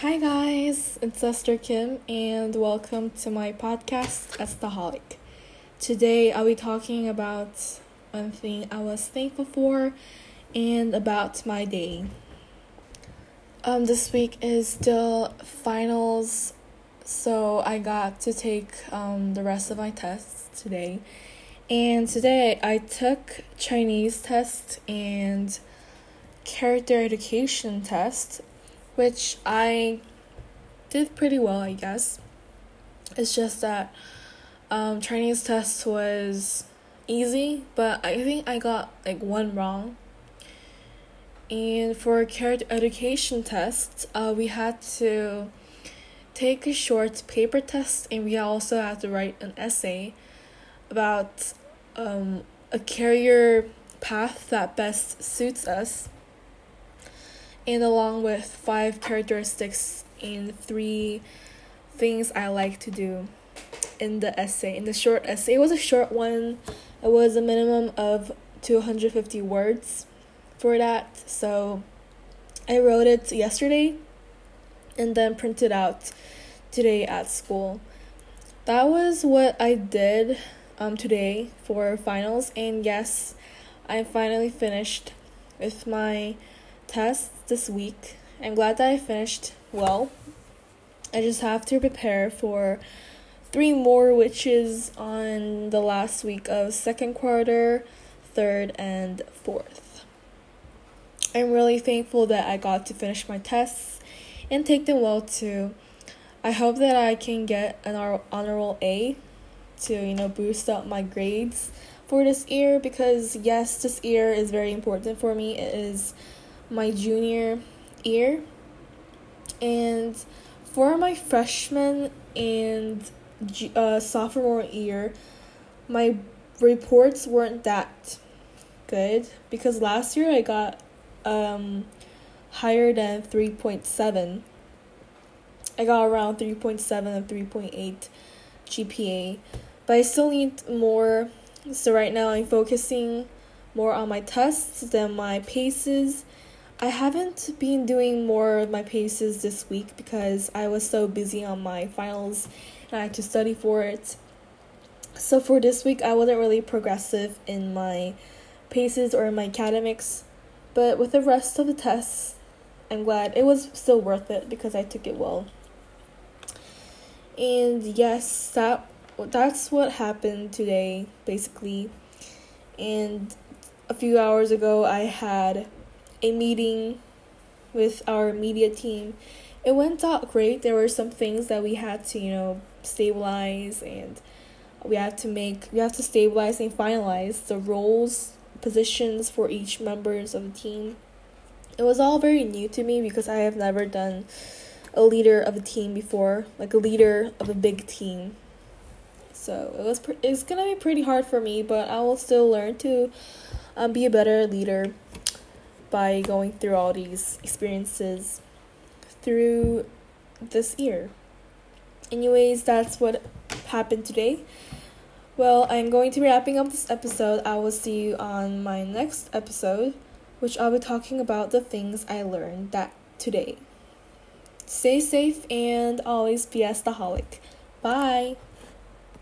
Hi guys, it's Esther Kim and welcome to my podcast Estaholic. Today I'll be talking about one thing I was thankful for and about my day. Um this week is still finals so I got to take um the rest of my tests today. And today I took Chinese test and character education test which I did pretty well, I guess. It's just that um, Chinese test was easy, but I think I got like one wrong. And for character education test, uh, we had to take a short paper test, and we also had to write an essay about um, a career path that best suits us and along with five characteristics and three things I like to do in the essay. In the short essay, it was a short one. It was a minimum of 250 words for that. So I wrote it yesterday and then printed out today at school. That was what I did um, today for finals, and yes, I finally finished with my tests this week. I'm glad that I finished well. I just have to prepare for three more, which is on the last week of second quarter, third, and fourth. I'm really thankful that I got to finish my tests and take them well too. I hope that I can get an honorable A to, you know, boost up my grades for this year because yes, this year is very important for me. It is my junior year. And for my freshman and uh, sophomore year, my reports weren't that good because last year I got um, higher than 3.7. I got around 3.7 and 3.8 GPA, but I still need more. So right now I'm focusing more on my tests than my paces I haven't been doing more of my paces this week because I was so busy on my finals and I had to study for it. So for this week, I wasn't really progressive in my paces or in my academics, but with the rest of the tests, I'm glad it was still worth it because I took it well. And yes, that that's what happened today basically. And a few hours ago, I had a meeting with our media team. It went out great. There were some things that we had to, you know, stabilize and we had to make we have to stabilize and finalize the roles, positions for each members of the team. It was all very new to me because I have never done a leader of a team before, like a leader of a big team. So it was pre- it's gonna be pretty hard for me, but I will still learn to um, be a better leader by going through all these experiences through this year. Anyways, that's what happened today. Well, I'm going to be wrapping up this episode. I will see you on my next episode, which I'll be talking about the things I learned that today. Stay safe and always be a staholic. Bye.